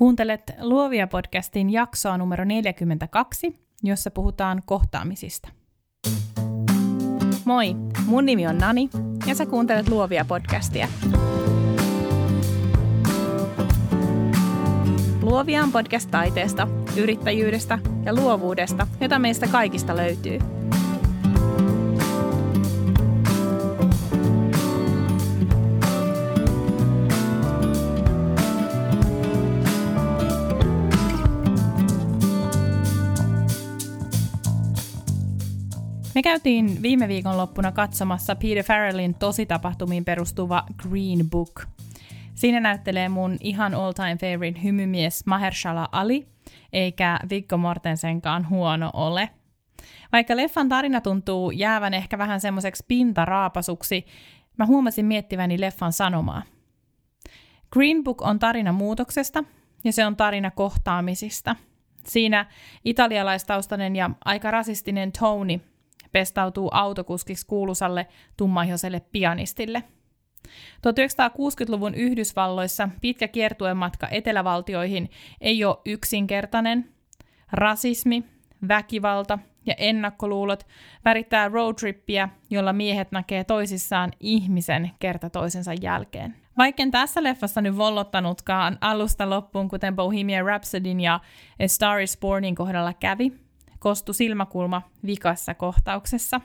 Kuuntelet Luovia podcastin jaksoa numero 42, jossa puhutaan kohtaamisista. Moi, mun nimi on Nani ja sä kuuntelet Luovia podcastia. Luovia on podcast taiteesta, yrittäjyydestä ja luovuudesta, jota meistä kaikista löytyy – käytiin viime viikon loppuna katsomassa Peter Farrellin tositapahtumiin perustuva Green Book. Siinä näyttelee mun ihan all-time favorite hymymies Mahershala Ali, eikä Viggo Mortensenkaan huono ole. Vaikka leffan tarina tuntuu jäävän ehkä vähän semmoiseksi pintaraapasuksi, mä huomasin miettiväni leffan sanomaa. Green Book on tarina muutoksesta ja se on tarina kohtaamisista. Siinä italialaistaustainen ja aika rasistinen Tony pestautuu autokuskiksi kuulusalle tummaihoiselle pianistille. 1960-luvun Yhdysvalloissa pitkä kiertuematka etelävaltioihin ei ole yksinkertainen. Rasismi, väkivalta ja ennakkoluulot värittää roadtrippiä, jolla miehet näkee toisissaan ihmisen kerta toisensa jälkeen. Vaikken tässä leffassa nyt vollottanutkaan alusta loppuun, kuten Bohemian Rhapsodyn ja A Star is Bornin kohdalla kävi, kostu silmäkulma vikassa kohtauksessa.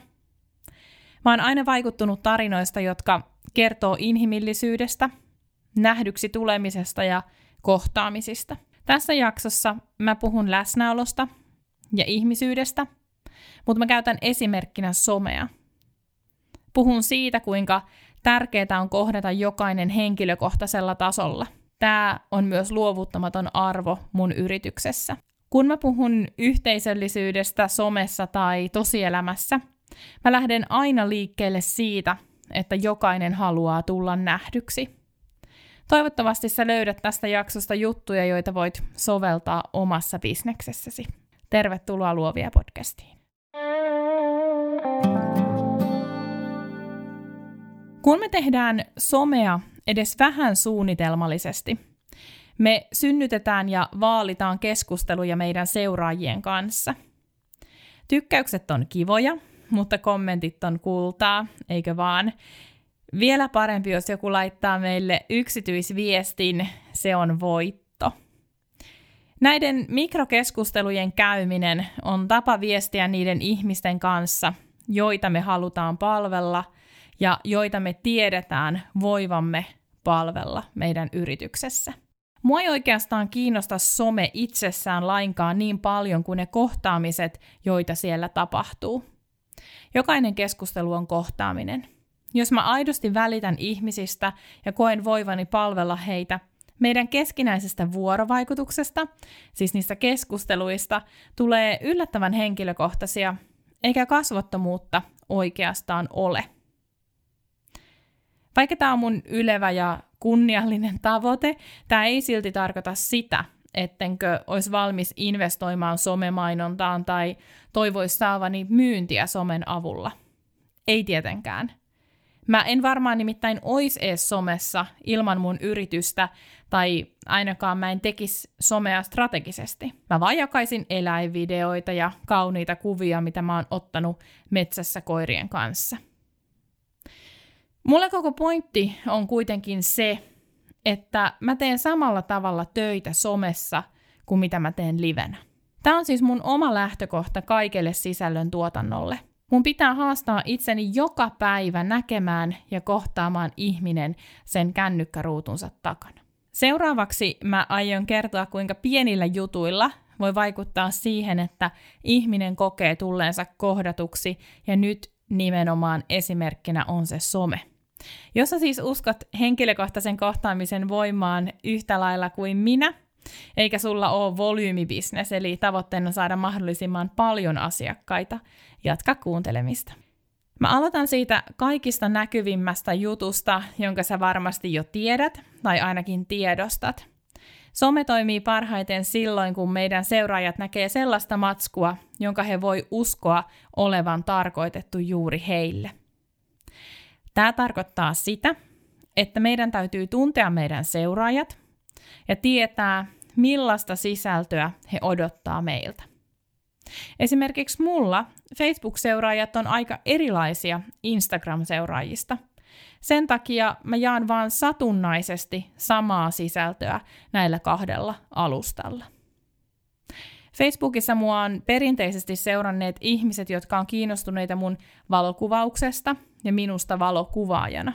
Mä oon aina vaikuttunut tarinoista, jotka kertoo inhimillisyydestä, nähdyksi tulemisesta ja kohtaamisista. Tässä jaksossa mä puhun läsnäolosta ja ihmisyydestä, mutta mä käytän esimerkkinä somea. Puhun siitä, kuinka tärkeää on kohdata jokainen henkilökohtaisella tasolla. Tämä on myös luovuttamaton arvo mun yrityksessä. Kun mä puhun yhteisöllisyydestä somessa tai tosielämässä, mä lähden aina liikkeelle siitä, että jokainen haluaa tulla nähdyksi. Toivottavasti sä löydät tästä jaksosta juttuja, joita voit soveltaa omassa bisneksessäsi. Tervetuloa Luovia podcastiin. Kun me tehdään somea edes vähän suunnitelmallisesti, me synnytetään ja vaalitaan keskusteluja meidän seuraajien kanssa. Tykkäykset on kivoja, mutta kommentit on kultaa, eikö vaan? Vielä parempi, jos joku laittaa meille yksityisviestin, se on voitto. Näiden mikrokeskustelujen käyminen on tapa viestiä niiden ihmisten kanssa, joita me halutaan palvella ja joita me tiedetään voivamme palvella meidän yrityksessä. Mua ei oikeastaan kiinnosta some itsessään lainkaan niin paljon kuin ne kohtaamiset, joita siellä tapahtuu. Jokainen keskustelu on kohtaaminen. Jos mä aidosti välitän ihmisistä ja koen voivani palvella heitä, meidän keskinäisestä vuorovaikutuksesta, siis niistä keskusteluista, tulee yllättävän henkilökohtaisia, eikä kasvottomuutta oikeastaan ole. Vaikka tämä on mun ylevä ja kunniallinen tavoite. Tämä ei silti tarkoita sitä, ettenkö olisi valmis investoimaan somemainontaan tai toivoisi saavani myyntiä somen avulla. Ei tietenkään. Mä en varmaan nimittäin ois ees somessa ilman mun yritystä, tai ainakaan mä en tekisi somea strategisesti. Mä vaan jakaisin eläinvideoita ja kauniita kuvia, mitä mä oon ottanut metsässä koirien kanssa. Mulle koko pointti on kuitenkin se, että mä teen samalla tavalla töitä somessa kuin mitä mä teen livenä. Tämä on siis mun oma lähtökohta kaikelle sisällön tuotannolle. Mun pitää haastaa itseni joka päivä näkemään ja kohtaamaan ihminen sen kännykkäruutunsa takana. Seuraavaksi mä aion kertoa, kuinka pienillä jutuilla voi vaikuttaa siihen, että ihminen kokee tulleensa kohdatuksi, ja nyt nimenomaan esimerkkinä on se some. Jos sä siis uskot henkilökohtaisen kohtaamisen voimaan yhtä lailla kuin minä, eikä sulla ole volyymibisnes, eli tavoitteena saada mahdollisimman paljon asiakkaita, jatka kuuntelemista. Mä aloitan siitä kaikista näkyvimmästä jutusta, jonka sä varmasti jo tiedät, tai ainakin tiedostat. Some toimii parhaiten silloin, kun meidän seuraajat näkee sellaista matskua, jonka he voi uskoa olevan tarkoitettu juuri heille – Tämä tarkoittaa sitä, että meidän täytyy tuntea meidän seuraajat ja tietää, millaista sisältöä he odottaa meiltä. Esimerkiksi mulla Facebook-seuraajat on aika erilaisia Instagram-seuraajista. Sen takia mä jaan vaan satunnaisesti samaa sisältöä näillä kahdella alustalla. Facebookissa mua on perinteisesti seuranneet ihmiset, jotka on kiinnostuneita mun valokuvauksesta ja minusta valokuvaajana.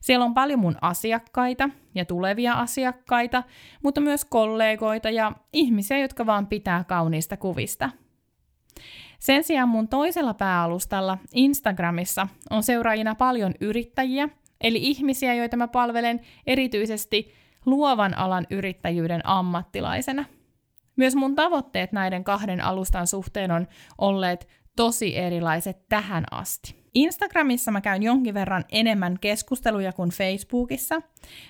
Siellä on paljon mun asiakkaita ja tulevia asiakkaita, mutta myös kollegoita ja ihmisiä, jotka vaan pitää kauniista kuvista. Sen sijaan mun toisella pääalustalla Instagramissa on seuraajina paljon yrittäjiä, eli ihmisiä, joita mä palvelen erityisesti luovan alan yrittäjyyden ammattilaisena – myös mun tavoitteet näiden kahden alustan suhteen on olleet tosi erilaiset tähän asti. Instagramissa mä käyn jonkin verran enemmän keskusteluja kuin Facebookissa,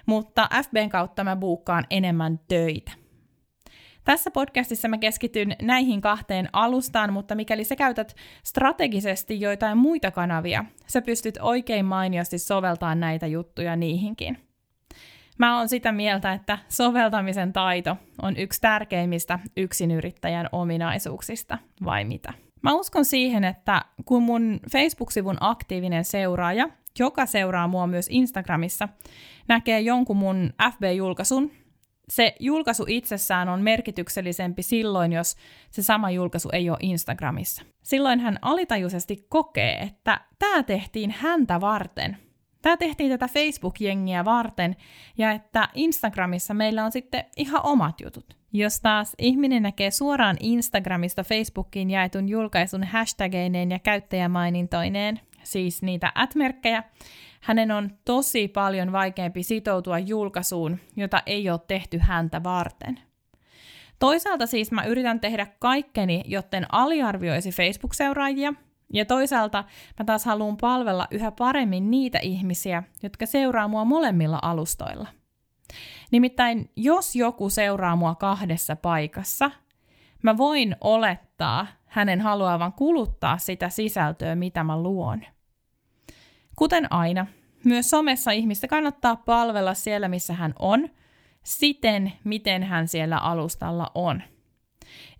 mutta FBn kautta mä buukkaan enemmän töitä. Tässä podcastissa mä keskityn näihin kahteen alustaan, mutta mikäli sä käytät strategisesti joitain muita kanavia, sä pystyt oikein mainiosti soveltamaan näitä juttuja niihinkin. Mä oon sitä mieltä, että soveltamisen taito on yksi tärkeimmistä yksinyrittäjän ominaisuuksista, vai mitä? Mä uskon siihen, että kun mun Facebook-sivun aktiivinen seuraaja, joka seuraa mua myös Instagramissa, näkee jonkun mun FB-julkaisun, se julkaisu itsessään on merkityksellisempi silloin, jos se sama julkaisu ei ole Instagramissa. Silloin hän alitajuisesti kokee, että tämä tehtiin häntä varten – Tämä tehtiin tätä Facebook-jengiä varten, ja että Instagramissa meillä on sitten ihan omat jutut. Jos taas ihminen näkee suoraan Instagramista Facebookiin jaetun julkaisun hashtageineen ja käyttäjämainintoineen, siis niitä at-merkkejä, hänen on tosi paljon vaikeampi sitoutua julkaisuun, jota ei ole tehty häntä varten. Toisaalta siis mä yritän tehdä kaikkeni, jotten aliarvioisi Facebook-seuraajia – ja toisaalta mä taas haluan palvella yhä paremmin niitä ihmisiä, jotka seuraa mua molemmilla alustoilla. Nimittäin jos joku seuraa mua kahdessa paikassa, mä voin olettaa hänen haluavan kuluttaa sitä sisältöä, mitä mä luon. Kuten aina, myös somessa ihmistä kannattaa palvella siellä, missä hän on, siten, miten hän siellä alustalla on –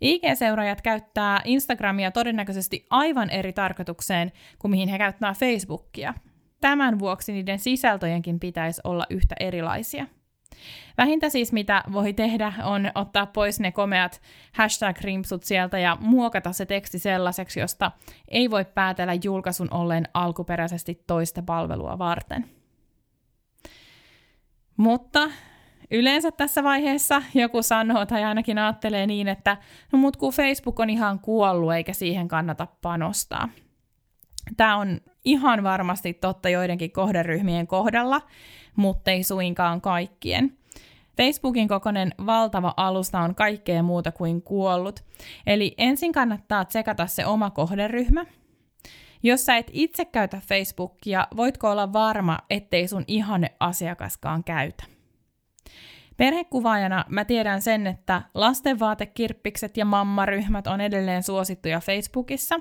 IG-seuraajat käyttää Instagramia todennäköisesti aivan eri tarkoitukseen kuin mihin he käyttää Facebookia. Tämän vuoksi niiden sisältöjenkin pitäisi olla yhtä erilaisia. Vähintä siis mitä voi tehdä on ottaa pois ne komeat hashtag-rimpsut sieltä ja muokata se teksti sellaiseksi, josta ei voi päätellä julkaisun olleen alkuperäisesti toista palvelua varten. Mutta Yleensä tässä vaiheessa joku sanoo tai ainakin ajattelee niin, että no mut kun Facebook on ihan kuollut eikä siihen kannata panostaa. Tämä on ihan varmasti totta joidenkin kohderyhmien kohdalla, mutta ei suinkaan kaikkien. Facebookin kokoinen valtava alusta on kaikkea muuta kuin kuollut. Eli ensin kannattaa tsekata se oma kohderyhmä. Jos sä et itse käytä Facebookia, voitko olla varma, ettei sun ihanne asiakaskaan käytä? Perhekuvaajana mä tiedän sen, että lastenvaatekirppikset ja mammaryhmät on edelleen suosittuja Facebookissa.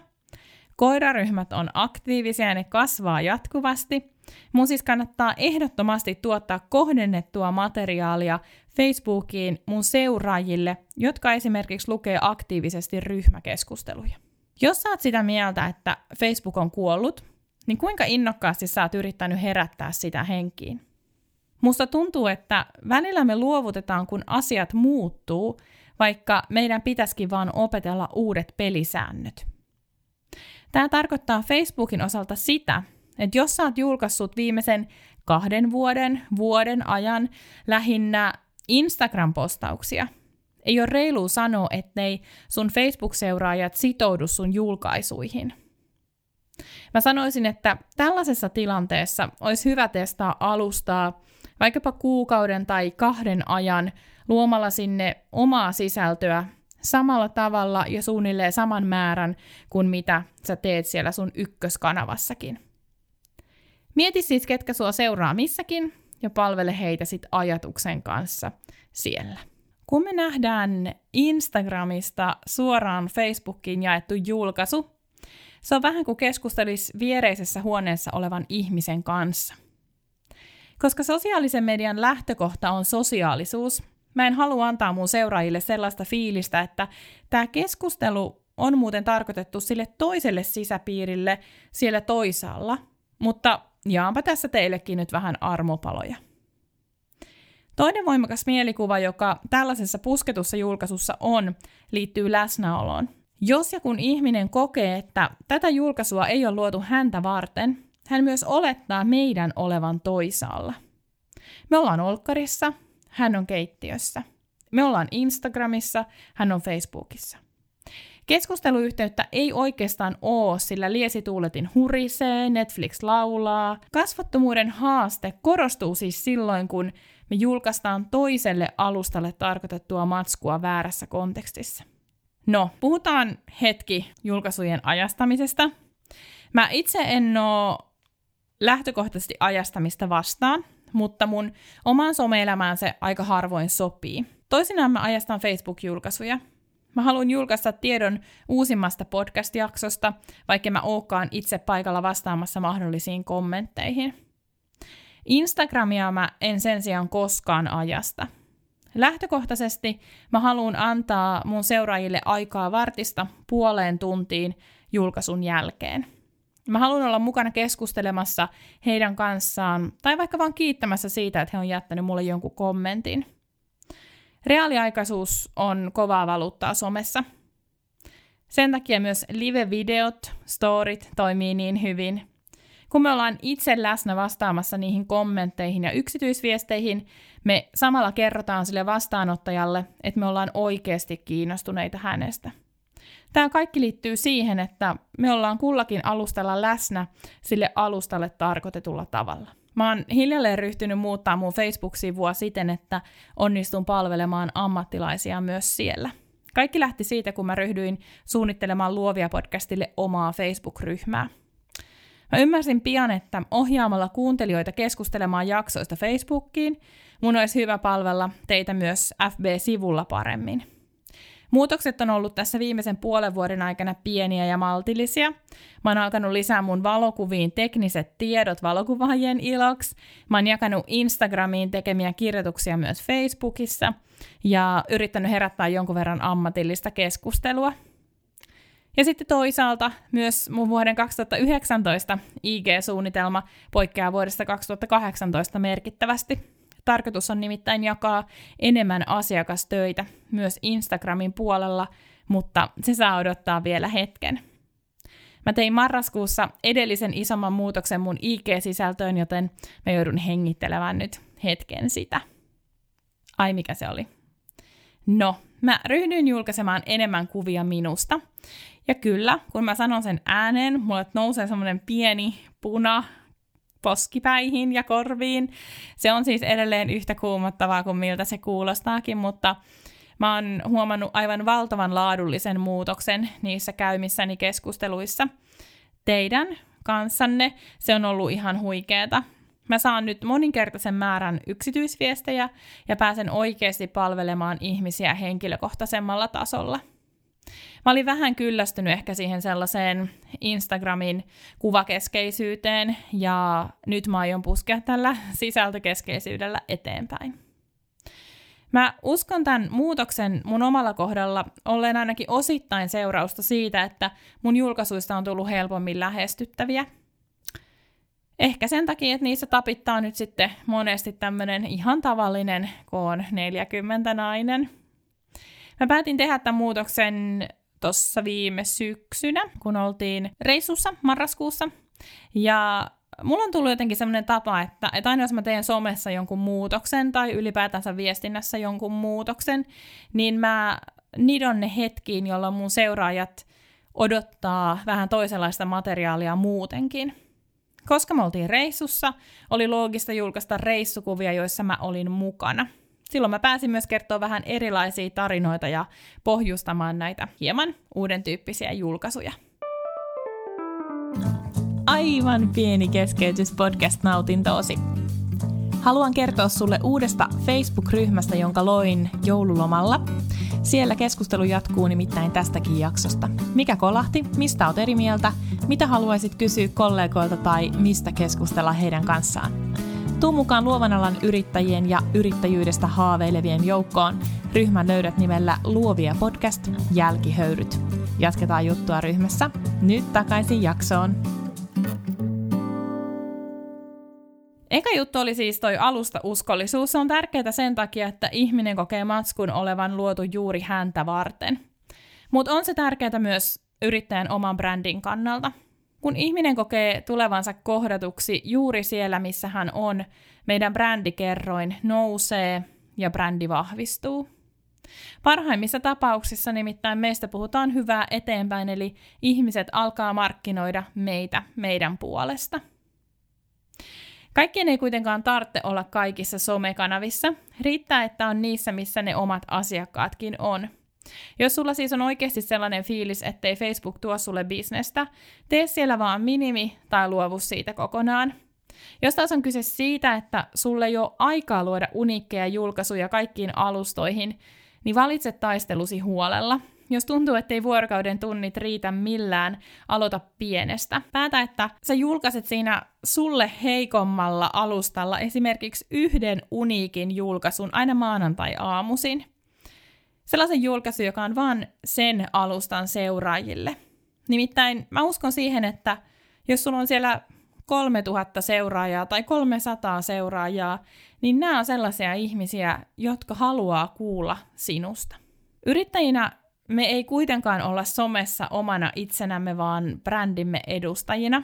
Koiraryhmät on aktiivisia ja ne kasvaa jatkuvasti. Mun siis kannattaa ehdottomasti tuottaa kohdennettua materiaalia Facebookiin mun seuraajille, jotka esimerkiksi lukee aktiivisesti ryhmäkeskusteluja. Jos sä oot sitä mieltä, että Facebook on kuollut, niin kuinka innokkaasti sä oot yrittänyt herättää sitä henkiin? Musta tuntuu, että välillä me luovutetaan, kun asiat muuttuu, vaikka meidän pitäisikin vaan opetella uudet pelisäännöt. Tämä tarkoittaa Facebookin osalta sitä, että jos sä oot julkaissut viimeisen kahden vuoden, vuoden ajan lähinnä Instagram-postauksia, ei ole reilu sanoa, ettei sun Facebook-seuraajat sitoudu sun julkaisuihin. Mä sanoisin, että tällaisessa tilanteessa olisi hyvä testaa alustaa vaikkapa kuukauden tai kahden ajan luomalla sinne omaa sisältöä samalla tavalla ja suunnilleen saman määrän kuin mitä sä teet siellä sun ykköskanavassakin. Mieti siis, ketkä sua seuraa missäkin ja palvele heitä sit ajatuksen kanssa siellä. Kun me nähdään Instagramista suoraan Facebookiin jaettu julkaisu, se on vähän kuin keskustelis viereisessä huoneessa olevan ihmisen kanssa – koska sosiaalisen median lähtökohta on sosiaalisuus, Mä en halua antaa mun seuraajille sellaista fiilistä, että tämä keskustelu on muuten tarkoitettu sille toiselle sisäpiirille siellä toisaalla, mutta jaanpa tässä teillekin nyt vähän armopaloja. Toinen voimakas mielikuva, joka tällaisessa pusketussa julkaisussa on, liittyy läsnäoloon. Jos ja kun ihminen kokee, että tätä julkaisua ei ole luotu häntä varten, hän myös olettaa meidän olevan toisaalla. Me ollaan olkkarissa, hän on keittiössä. Me ollaan Instagramissa, hän on Facebookissa. Keskusteluyhteyttä ei oikeastaan ole, sillä liesituuletin hurisee, Netflix laulaa. Kasvattomuuden haaste korostuu siis silloin, kun me julkaistaan toiselle alustalle tarkoitettua matskua väärässä kontekstissa. No, puhutaan hetki julkaisujen ajastamisesta. Mä itse en oo lähtökohtaisesti ajastamista vastaan, mutta mun omaan some-elämään se aika harvoin sopii. Toisinaan mä ajastan Facebook-julkaisuja. Mä haluan julkaista tiedon uusimmasta podcast-jaksosta, vaikka mä ookaan itse paikalla vastaamassa mahdollisiin kommentteihin. Instagramia mä en sen sijaan koskaan ajasta. Lähtökohtaisesti mä haluan antaa mun seuraajille aikaa vartista puoleen tuntiin julkaisun jälkeen. Mä haluan olla mukana keskustelemassa heidän kanssaan tai vaikka vaan kiittämässä siitä, että he on jättänyt mulle jonkun kommentin. Reaaliaikaisuus on kovaa valuuttaa somessa. Sen takia myös live-videot, storit toimii niin hyvin – kun me ollaan itse läsnä vastaamassa niihin kommentteihin ja yksityisviesteihin, me samalla kerrotaan sille vastaanottajalle, että me ollaan oikeasti kiinnostuneita hänestä. Tämä kaikki liittyy siihen, että me ollaan kullakin alustalla läsnä sille alustalle tarkoitetulla tavalla. Mä oon hiljalleen ryhtynyt muuttaa mun Facebook-sivua siten, että onnistun palvelemaan ammattilaisia myös siellä. Kaikki lähti siitä, kun mä ryhdyin suunnittelemaan Luovia podcastille omaa Facebook-ryhmää. Mä ymmärsin pian, että ohjaamalla kuuntelijoita keskustelemaan jaksoista Facebookiin, mun olisi hyvä palvella teitä myös FB-sivulla paremmin. Muutokset on ollut tässä viimeisen puolen vuoden aikana pieniä ja maltillisia. Mä oon alkanut lisää mun valokuviin tekniset tiedot valokuvaajien iloksi. Mä oon jakanut Instagramiin tekemiä kirjoituksia myös Facebookissa ja yrittänyt herättää jonkun verran ammatillista keskustelua – ja sitten toisaalta myös mun vuoden 2019 IG-suunnitelma poikkeaa vuodesta 2018 merkittävästi. Tarkoitus on nimittäin jakaa enemmän asiakastöitä myös Instagramin puolella, mutta se saa odottaa vielä hetken. Mä tein marraskuussa edellisen isomman muutoksen mun IG-sisältöön, joten mä joudun hengittelemään nyt hetken sitä. Ai mikä se oli? No, mä ryhdyin julkaisemaan enemmän kuvia minusta. Ja kyllä, kun mä sanon sen ääneen, mulle nousee semmoinen pieni puna poskipäihin ja korviin. Se on siis edelleen yhtä kuumottavaa kuin miltä se kuulostaakin, mutta mä oon huomannut aivan valtavan laadullisen muutoksen niissä käymissäni keskusteluissa teidän kanssanne. Se on ollut ihan huikeeta. Mä saan nyt moninkertaisen määrän yksityisviestejä ja pääsen oikeasti palvelemaan ihmisiä henkilökohtaisemmalla tasolla. Mä olin vähän kyllästynyt ehkä siihen sellaiseen Instagramin kuvakeskeisyyteen ja nyt mä aion puskea tällä sisältökeskeisyydellä eteenpäin. Mä uskon tämän muutoksen mun omalla kohdalla olleen ainakin osittain seurausta siitä, että mun julkaisuista on tullut helpommin lähestyttäviä – Ehkä sen takia, että niissä tapittaa nyt sitten monesti tämmöinen ihan tavallinen koon 40 nainen. Mä päätin tehdä tämän muutoksen tuossa viime syksynä, kun oltiin reissussa marraskuussa. Ja mulla on tullut jotenkin semmoinen tapa, että, että aina jos mä teen somessa jonkun muutoksen tai ylipäätänsä viestinnässä jonkun muutoksen, niin mä nidon ne hetkiin, jolloin mun seuraajat odottaa vähän toisenlaista materiaalia muutenkin – koska me oltiin reissussa, oli loogista julkaista reissukuvia, joissa mä olin mukana. Silloin mä pääsin myös kertoa vähän erilaisia tarinoita ja pohjustamaan näitä hieman uuden tyyppisiä julkaisuja. Aivan pieni keskeytys podcast-nautintoosi. Haluan kertoa sulle uudesta Facebook-ryhmästä, jonka loin joululomalla. Siellä keskustelu jatkuu nimittäin tästäkin jaksosta. Mikä kolahti, mistä olet eri mieltä, mitä haluaisit kysyä kollegoilta tai mistä keskustella heidän kanssaan. Tuu mukaan luovan alan yrittäjien ja yrittäjyydestä haaveilevien joukkoon. Ryhmän löydät nimellä Luovia podcast Jälkihöyryt. Jatketaan juttua ryhmässä. Nyt takaisin jaksoon. Eka juttu oli siis toi alusta uskollisuus. Se on tärkeää sen takia, että ihminen kokee matskun olevan luotu juuri häntä varten. Mutta on se tärkeää myös yrittäjän oman brändin kannalta. Kun ihminen kokee tulevansa kohdatuksi juuri siellä, missä hän on, meidän brändikerroin nousee ja brändi vahvistuu. Parhaimmissa tapauksissa nimittäin meistä puhutaan hyvää eteenpäin, eli ihmiset alkaa markkinoida meitä meidän puolesta. Kaikkien ei kuitenkaan tarvitse olla kaikissa somekanavissa. Riittää, että on niissä, missä ne omat asiakkaatkin on. Jos sulla siis on oikeasti sellainen fiilis, ettei Facebook tuo sulle bisnestä, tee siellä vaan minimi tai luovu siitä kokonaan. Jos taas on kyse siitä, että sulle ei ole aikaa luoda uniikkeja julkaisuja kaikkiin alustoihin, niin valitse taistelusi huolella – jos tuntuu, että ei vuorokauden tunnit riitä millään, aloita pienestä. Päätä, että sä julkaiset siinä sulle heikommalla alustalla esimerkiksi yhden uniikin julkaisun aina maanantai-aamuisin. Sellaisen julkaisun, joka on vain sen alustan seuraajille. Nimittäin mä uskon siihen, että jos sulla on siellä 3000 seuraajaa tai 300 seuraajaa, niin nämä on sellaisia ihmisiä, jotka haluaa kuulla sinusta. Yrittäjinä me ei kuitenkaan olla somessa omana itsenämme, vaan brändimme edustajina.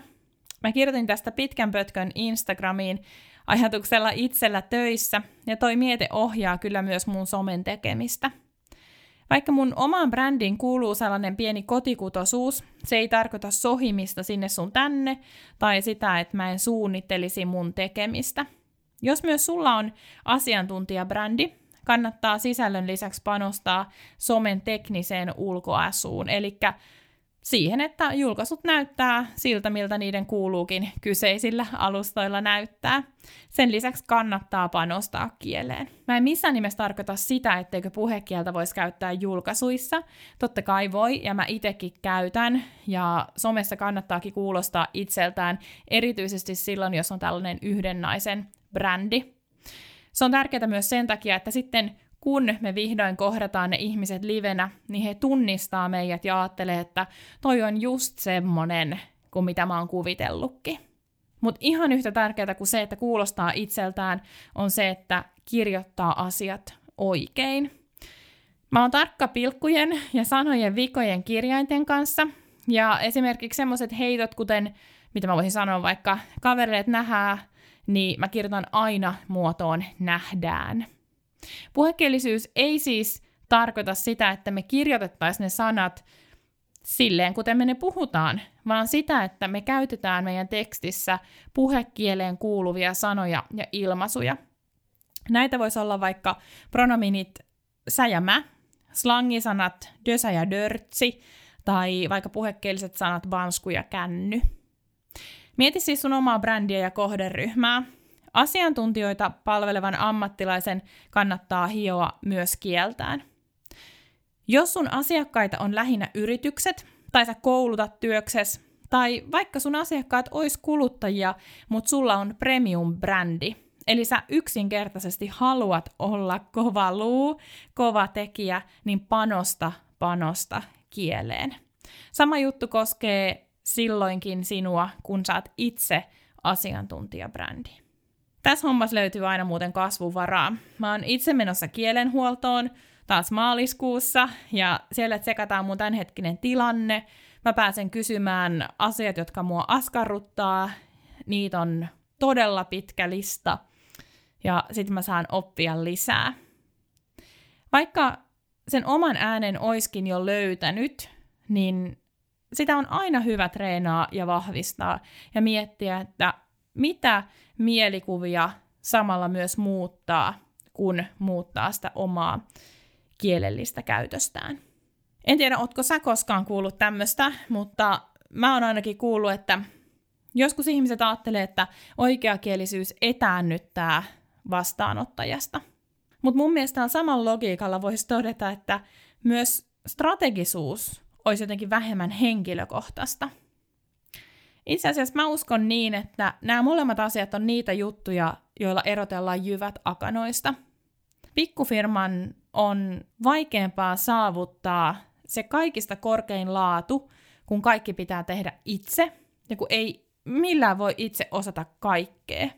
Mä kirjoitin tästä pitkän pötkön Instagramiin ajatuksella itsellä töissä, ja toi miete ohjaa kyllä myös mun somen tekemistä. Vaikka mun omaan brändiin kuuluu sellainen pieni kotikutosuus, se ei tarkoita sohimista sinne sun tänne, tai sitä, että mä en suunnittelisi mun tekemistä. Jos myös sulla on asiantuntijabrändi, kannattaa sisällön lisäksi panostaa somen tekniseen ulkoasuun, eli siihen, että julkaisut näyttää siltä, miltä niiden kuuluukin kyseisillä alustoilla näyttää. Sen lisäksi kannattaa panostaa kieleen. Mä en missään nimessä tarkoita sitä, etteikö puhekieltä voisi käyttää julkaisuissa. Totta kai voi, ja mä itekin käytän, ja somessa kannattaakin kuulostaa itseltään, erityisesti silloin, jos on tällainen yhden naisen brändi. Se on tärkeää myös sen takia, että sitten kun me vihdoin kohdataan ne ihmiset livenä, niin he tunnistaa meidät ja ajattelee, että toi on just semmonen kuin mitä mä oon kuvitellutkin. Mutta ihan yhtä tärkeää kuin se, että kuulostaa itseltään, on se, että kirjoittaa asiat oikein. Mä oon tarkka pilkkujen ja sanojen vikojen kirjainten kanssa, ja esimerkiksi semmoiset heitot, kuten mitä mä voisin sanoa vaikka kavereet nähdään niin mä kirjoitan aina muotoon nähdään. Puhekielisyys ei siis tarkoita sitä, että me kirjoitettaisiin ne sanat silleen, kuten me ne puhutaan, vaan sitä, että me käytetään meidän tekstissä puhekieleen kuuluvia sanoja ja ilmaisuja. Näitä voisi olla vaikka pronominit sä ja mä, slangisanat dösä ja dörtsi, tai vaikka puhekieliset sanat bansku ja känny. Mieti siis sun omaa brändiä ja kohderyhmää. Asiantuntijoita palvelevan ammattilaisen kannattaa hioa myös kieltään. Jos sun asiakkaita on lähinnä yritykset, tai sä koulutat työkses, tai vaikka sun asiakkaat ois kuluttajia, mutta sulla on premium-brändi, eli sä yksinkertaisesti haluat olla kova luu, kova tekijä, niin panosta, panosta kieleen. Sama juttu koskee silloinkin sinua, kun saat itse asiantuntijabrändi. Tässä hommassa löytyy aina muuten kasvuvaraa. Mä oon itse menossa kielenhuoltoon taas maaliskuussa, ja siellä tsekataan mun tämänhetkinen tilanne. Mä pääsen kysymään asiat, jotka mua askarruttaa. Niitä on todella pitkä lista, ja sitten mä saan oppia lisää. Vaikka sen oman äänen oiskin jo löytänyt, niin sitä on aina hyvä treenaa ja vahvistaa ja miettiä, että mitä mielikuvia samalla myös muuttaa, kun muuttaa sitä omaa kielellistä käytöstään. En tiedä, ootko sä koskaan kuullut tämmöistä, mutta mä oon ainakin kuullut, että joskus ihmiset ajattelee, että oikeakielisyys etäännyttää vastaanottajasta. Mutta mun mielestä samalla logiikalla voisi todeta, että myös strategisuus olisi jotenkin vähemmän henkilökohtaista. Itse asiassa mä uskon niin, että nämä molemmat asiat on niitä juttuja, joilla erotellaan jyvät akanoista. Pikkufirman on vaikeampaa saavuttaa se kaikista korkein laatu, kun kaikki pitää tehdä itse ja kun ei millään voi itse osata kaikkea.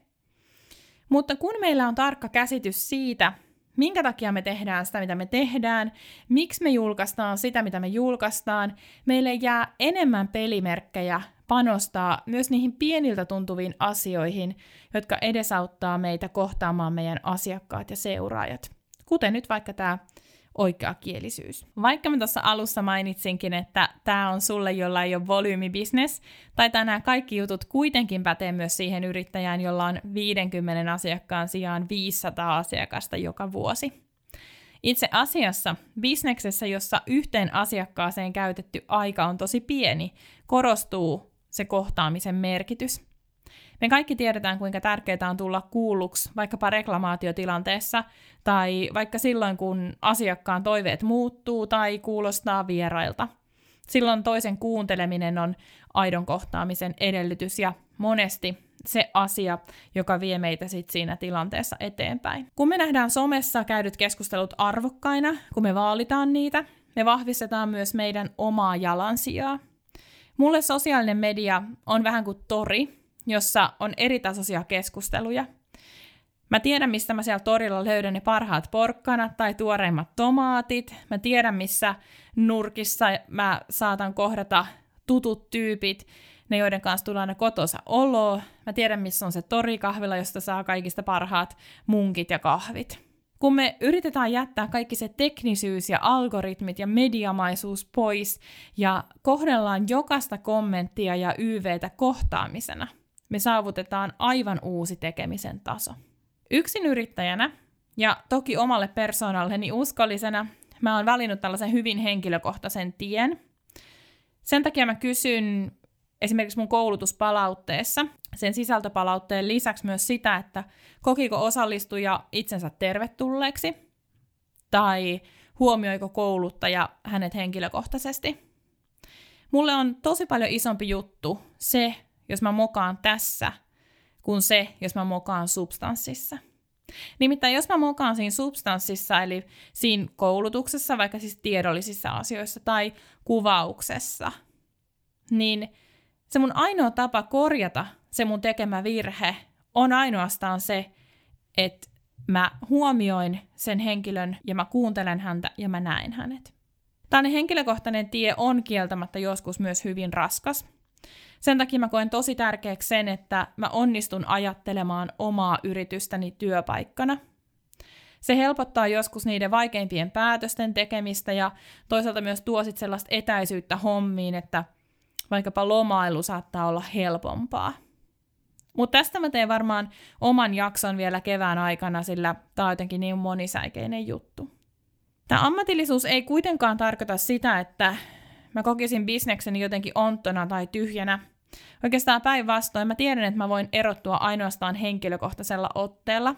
Mutta kun meillä on tarkka käsitys siitä, minkä takia me tehdään sitä, mitä me tehdään, miksi me julkaistaan sitä, mitä me julkaistaan, meille jää enemmän pelimerkkejä panostaa myös niihin pieniltä tuntuviin asioihin, jotka edesauttaa meitä kohtaamaan meidän asiakkaat ja seuraajat. Kuten nyt vaikka tämä oikeakielisyys. Vaikka mä tuossa alussa mainitsinkin, että tämä on sulle, jolla ei ole volyymibisnes, tai tänään kaikki jutut kuitenkin pätee myös siihen yrittäjään, jolla on 50 asiakkaan sijaan 500 asiakasta joka vuosi. Itse asiassa bisneksessä, jossa yhteen asiakkaaseen käytetty aika on tosi pieni, korostuu se kohtaamisen merkitys. Me kaikki tiedetään, kuinka tärkeää on tulla kuulluksi vaikkapa reklamaatiotilanteessa tai vaikka silloin, kun asiakkaan toiveet muuttuu tai kuulostaa vierailta. Silloin toisen kuunteleminen on aidon kohtaamisen edellytys ja monesti se asia, joka vie meitä sit siinä tilanteessa eteenpäin. Kun me nähdään somessa käydyt keskustelut arvokkaina, kun me vaalitaan niitä, me vahvistetaan myös meidän omaa jalansijaa. Mulle sosiaalinen media on vähän kuin tori, jossa on eritasoisia keskusteluja. Mä tiedän, mistä mä siellä torilla löydän ne parhaat porkkanat tai tuoreimmat tomaatit. Mä tiedän, missä nurkissa mä saatan kohdata tutut tyypit, ne joiden kanssa tulee aina kotosa olo. Mä tiedän, missä on se torikahvila, josta saa kaikista parhaat munkit ja kahvit. Kun me yritetään jättää kaikki se teknisyys ja algoritmit ja mediamaisuus pois ja kohdellaan jokaista kommenttia ja YVtä kohtaamisena – me saavutetaan aivan uusi tekemisen taso. Yksin yrittäjänä ja toki omalle persoonalleni uskollisena mä oon valinnut tällaisen hyvin henkilökohtaisen tien. Sen takia mä kysyn esimerkiksi mun koulutuspalautteessa sen sisältöpalautteen lisäksi myös sitä, että kokiko osallistuja itsensä tervetulleeksi tai huomioiko kouluttaja hänet henkilökohtaisesti. Mulle on tosi paljon isompi juttu se, jos mä mokaan tässä, kuin se, jos mä mokaan substanssissa. Nimittäin jos mä mokaan siinä substanssissa, eli siinä koulutuksessa, vaikka siis tiedollisissa asioissa tai kuvauksessa, niin se mun ainoa tapa korjata se mun tekemä virhe on ainoastaan se, että mä huomioin sen henkilön ja mä kuuntelen häntä ja mä näen hänet. Tämä henkilökohtainen tie on kieltämättä joskus myös hyvin raskas, sen takia mä koen tosi tärkeäksi sen, että mä onnistun ajattelemaan omaa yritystäni työpaikkana. Se helpottaa joskus niiden vaikeimpien päätösten tekemistä ja toisaalta myös tuo sit sellaista etäisyyttä hommiin, että vaikkapa lomailu saattaa olla helpompaa. Mutta tästä mä teen varmaan oman jakson vielä kevään aikana, sillä tämä on jotenkin niin monisäikeinen juttu. Tämä ammatillisuus ei kuitenkaan tarkoita sitä, että mä kokisin bisnekseni jotenkin onttona tai tyhjänä – Oikeastaan päinvastoin mä tiedän, että mä voin erottua ainoastaan henkilökohtaisella otteella.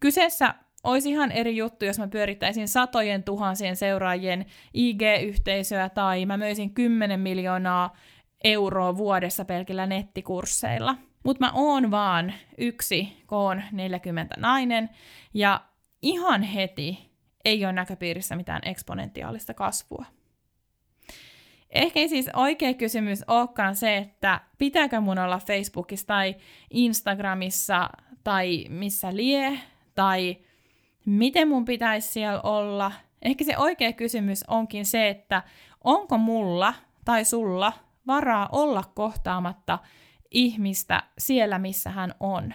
Kyseessä olisi ihan eri juttu, jos mä pyörittäisin satojen tuhansien seuraajien IG-yhteisöä tai mä möisin 10 miljoonaa euroa vuodessa pelkillä nettikursseilla. Mutta mä oon vaan yksi koon 40 nainen ja ihan heti ei ole näköpiirissä mitään eksponentiaalista kasvua. Ehkä ei siis oikea kysymys olekaan se, että pitääkö mun olla Facebookissa tai Instagramissa tai missä lie, tai miten mun pitäisi siellä olla. Ehkä se oikea kysymys onkin se, että onko mulla tai sulla varaa olla kohtaamatta ihmistä siellä, missä hän on.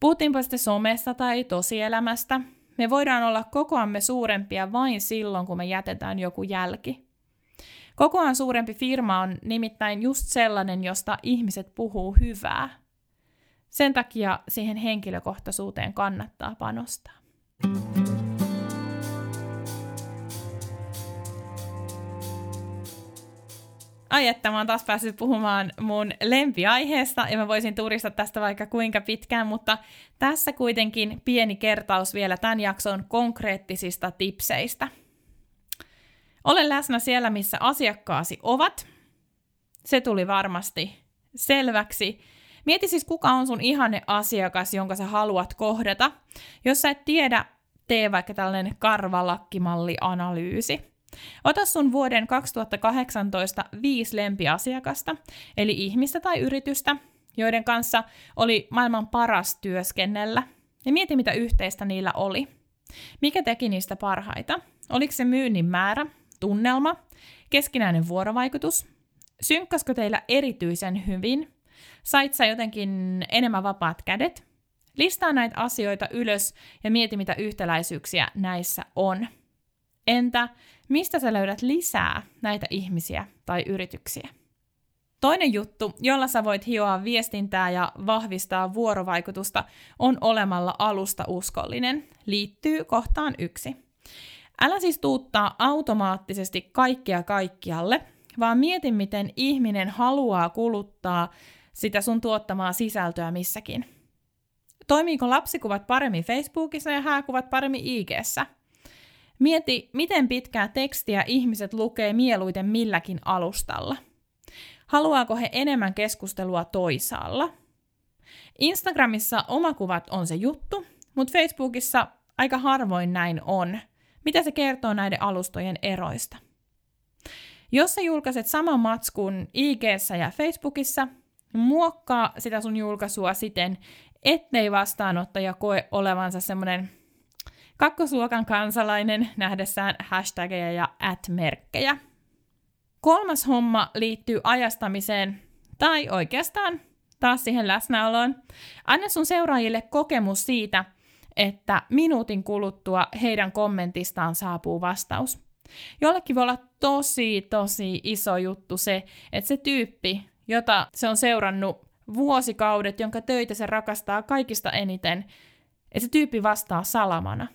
Puhuttiinpa sitten somesta tai tosielämästä, me voidaan olla kokoamme suurempia vain silloin, kun me jätetään joku jälki. Kokoaan suurempi firma on nimittäin just sellainen, josta ihmiset puhuu hyvää. Sen takia siihen henkilökohtaisuuteen kannattaa panostaa. Ai että mä oon taas päässyt puhumaan mun lempiaiheesta ja mä voisin turista tästä vaikka kuinka pitkään, mutta tässä kuitenkin pieni kertaus vielä tämän jakson konkreettisista tipseistä. Ole läsnä siellä, missä asiakkaasi ovat. Se tuli varmasti selväksi. Mieti siis, kuka on sun ihanne asiakas, jonka sä haluat kohdata. Jos sä et tiedä, tee vaikka tällainen karvalakkimalli-analyysi. Ota sun vuoden 2018 viisi lempiasiakasta, eli ihmistä tai yritystä, joiden kanssa oli maailman paras työskennellä, ja mieti, mitä yhteistä niillä oli. Mikä teki niistä parhaita? Oliko se myynnin määrä, tunnelma, keskinäinen vuorovaikutus? Synkkasko teillä erityisen hyvin? Sait sä jotenkin enemmän vapaat kädet? Listaa näitä asioita ylös ja mieti, mitä yhtäläisyyksiä näissä on. Entä mistä sä löydät lisää näitä ihmisiä tai yrityksiä? Toinen juttu, jolla sä voit hioa viestintää ja vahvistaa vuorovaikutusta, on olemalla alusta uskollinen. Liittyy kohtaan yksi. Älä siis tuuttaa automaattisesti kaikkea kaikkialle, vaan mieti, miten ihminen haluaa kuluttaa sitä sun tuottamaa sisältöä missäkin. Toimiiko lapsikuvat paremmin Facebookissa ja hääkuvat paremmin IGssä? Mieti, miten pitkää tekstiä ihmiset lukee mieluiten milläkin alustalla. Haluaako he enemmän keskustelua toisaalla? Instagramissa omakuvat on se juttu, mutta Facebookissa aika harvoin näin on. Mitä se kertoo näiden alustojen eroista? Jos sä julkaiset saman matskun ig ja Facebookissa, muokkaa sitä sun julkaisua siten, ettei vastaanottaja koe olevansa semmoinen kakkosluokan kansalainen nähdessään hashtageja ja at-merkkejä. Kolmas homma liittyy ajastamiseen, tai oikeastaan taas siihen läsnäoloon. Anna sun seuraajille kokemus siitä, että minuutin kuluttua heidän kommentistaan saapuu vastaus. Jollekin voi olla tosi, tosi iso juttu se, että se tyyppi, jota se on seurannut vuosikaudet, jonka töitä se rakastaa kaikista eniten, että se tyyppi vastaa salamana.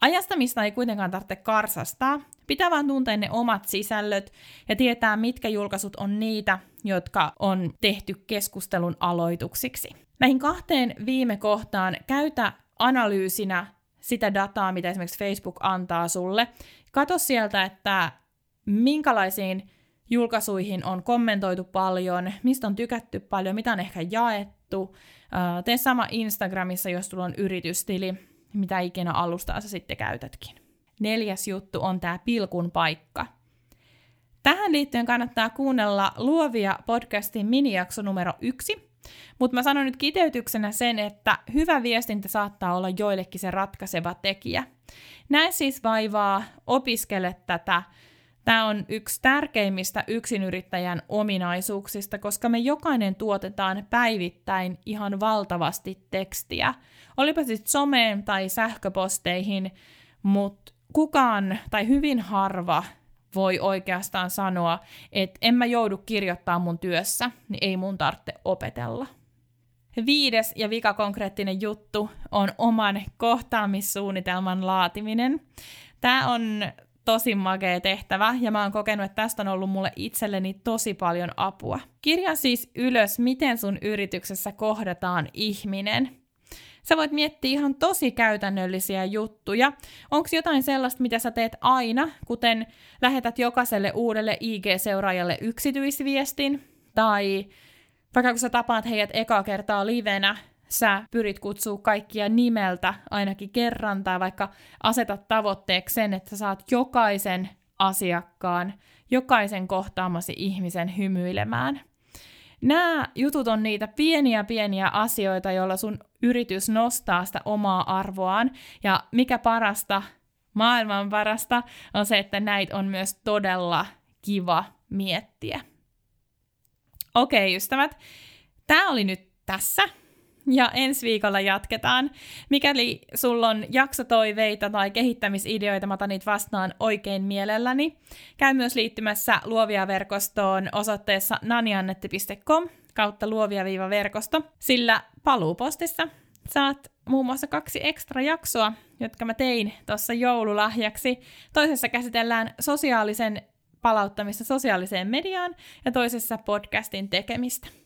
Ajastamista ei kuitenkaan tarvitse karsastaa. Pitää vaan tuntea ne omat sisällöt ja tietää, mitkä julkaisut on niitä, jotka on tehty keskustelun aloituksiksi. Näihin kahteen viime kohtaan käytä analyysinä sitä dataa, mitä esimerkiksi Facebook antaa sulle. Kato sieltä, että minkälaisiin julkaisuihin on kommentoitu paljon, mistä on tykätty paljon, mitä on ehkä jaettu. Tee sama Instagramissa, jos sulla on yritystili mitä ikinä alustaa sä sitten käytätkin. Neljäs juttu on tämä pilkun paikka. Tähän liittyen kannattaa kuunnella Luovia podcastin minijakso numero yksi, mutta mä sanon nyt kiteytyksenä sen, että hyvä viestintä saattaa olla joillekin se ratkaiseva tekijä. Näin siis vaivaa, opiskele tätä. Tämä on yksi tärkeimmistä yksinyrittäjän ominaisuuksista, koska me jokainen tuotetaan päivittäin ihan valtavasti tekstiä – olipa sitten someen tai sähköposteihin, mutta kukaan tai hyvin harva voi oikeastaan sanoa, että en mä joudu kirjoittaa mun työssä, niin ei mun tarvitse opetella. Viides ja vika konkreettinen juttu on oman kohtaamissuunnitelman laatiminen. Tämä on tosi makea tehtävä ja mä oon kokenut, että tästä on ollut mulle itselleni tosi paljon apua. Kirja siis ylös, miten sun yrityksessä kohdataan ihminen. Sä voit miettiä ihan tosi käytännöllisiä juttuja. Onko jotain sellaista, mitä sä teet aina, kuten lähetät jokaiselle uudelle IG-seuraajalle yksityisviestin, tai vaikka kun sä tapaat heidät eka kertaa livenä, sä pyrit kutsua kaikkia nimeltä ainakin kerran, tai vaikka asetat tavoitteeksi sen, että sä saat jokaisen asiakkaan, jokaisen kohtaamasi ihmisen hymyilemään. Nämä jutut on niitä pieniä pieniä asioita, joilla sun yritys nostaa sitä omaa arvoaan. Ja mikä parasta, maailman parasta, on se, että näitä on myös todella kiva miettiä. Okei, ystävät, tämä oli nyt tässä ja ensi viikolla jatketaan. Mikäli sulla on jaksotoiveita tai kehittämisideoita, mä otan niitä vastaan oikein mielelläni. Käy myös liittymässä Luovia-verkostoon osoitteessa naniannetti.com kautta luovia-verkosto, sillä paluupostissa saat muun muassa kaksi ekstra jaksoa, jotka mä tein tuossa joululahjaksi. Toisessa käsitellään sosiaalisen palauttamista sosiaaliseen mediaan ja toisessa podcastin tekemistä.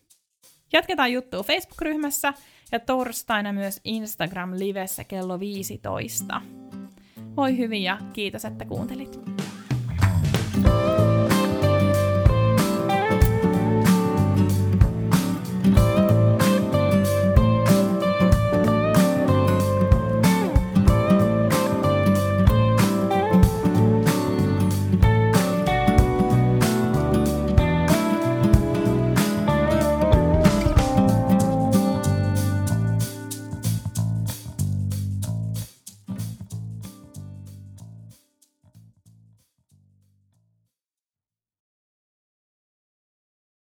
Jatketaan juttua Facebook-ryhmässä ja torstaina myös Instagram-livessä kello 15. Voi hyvin ja kiitos, että kuuntelit.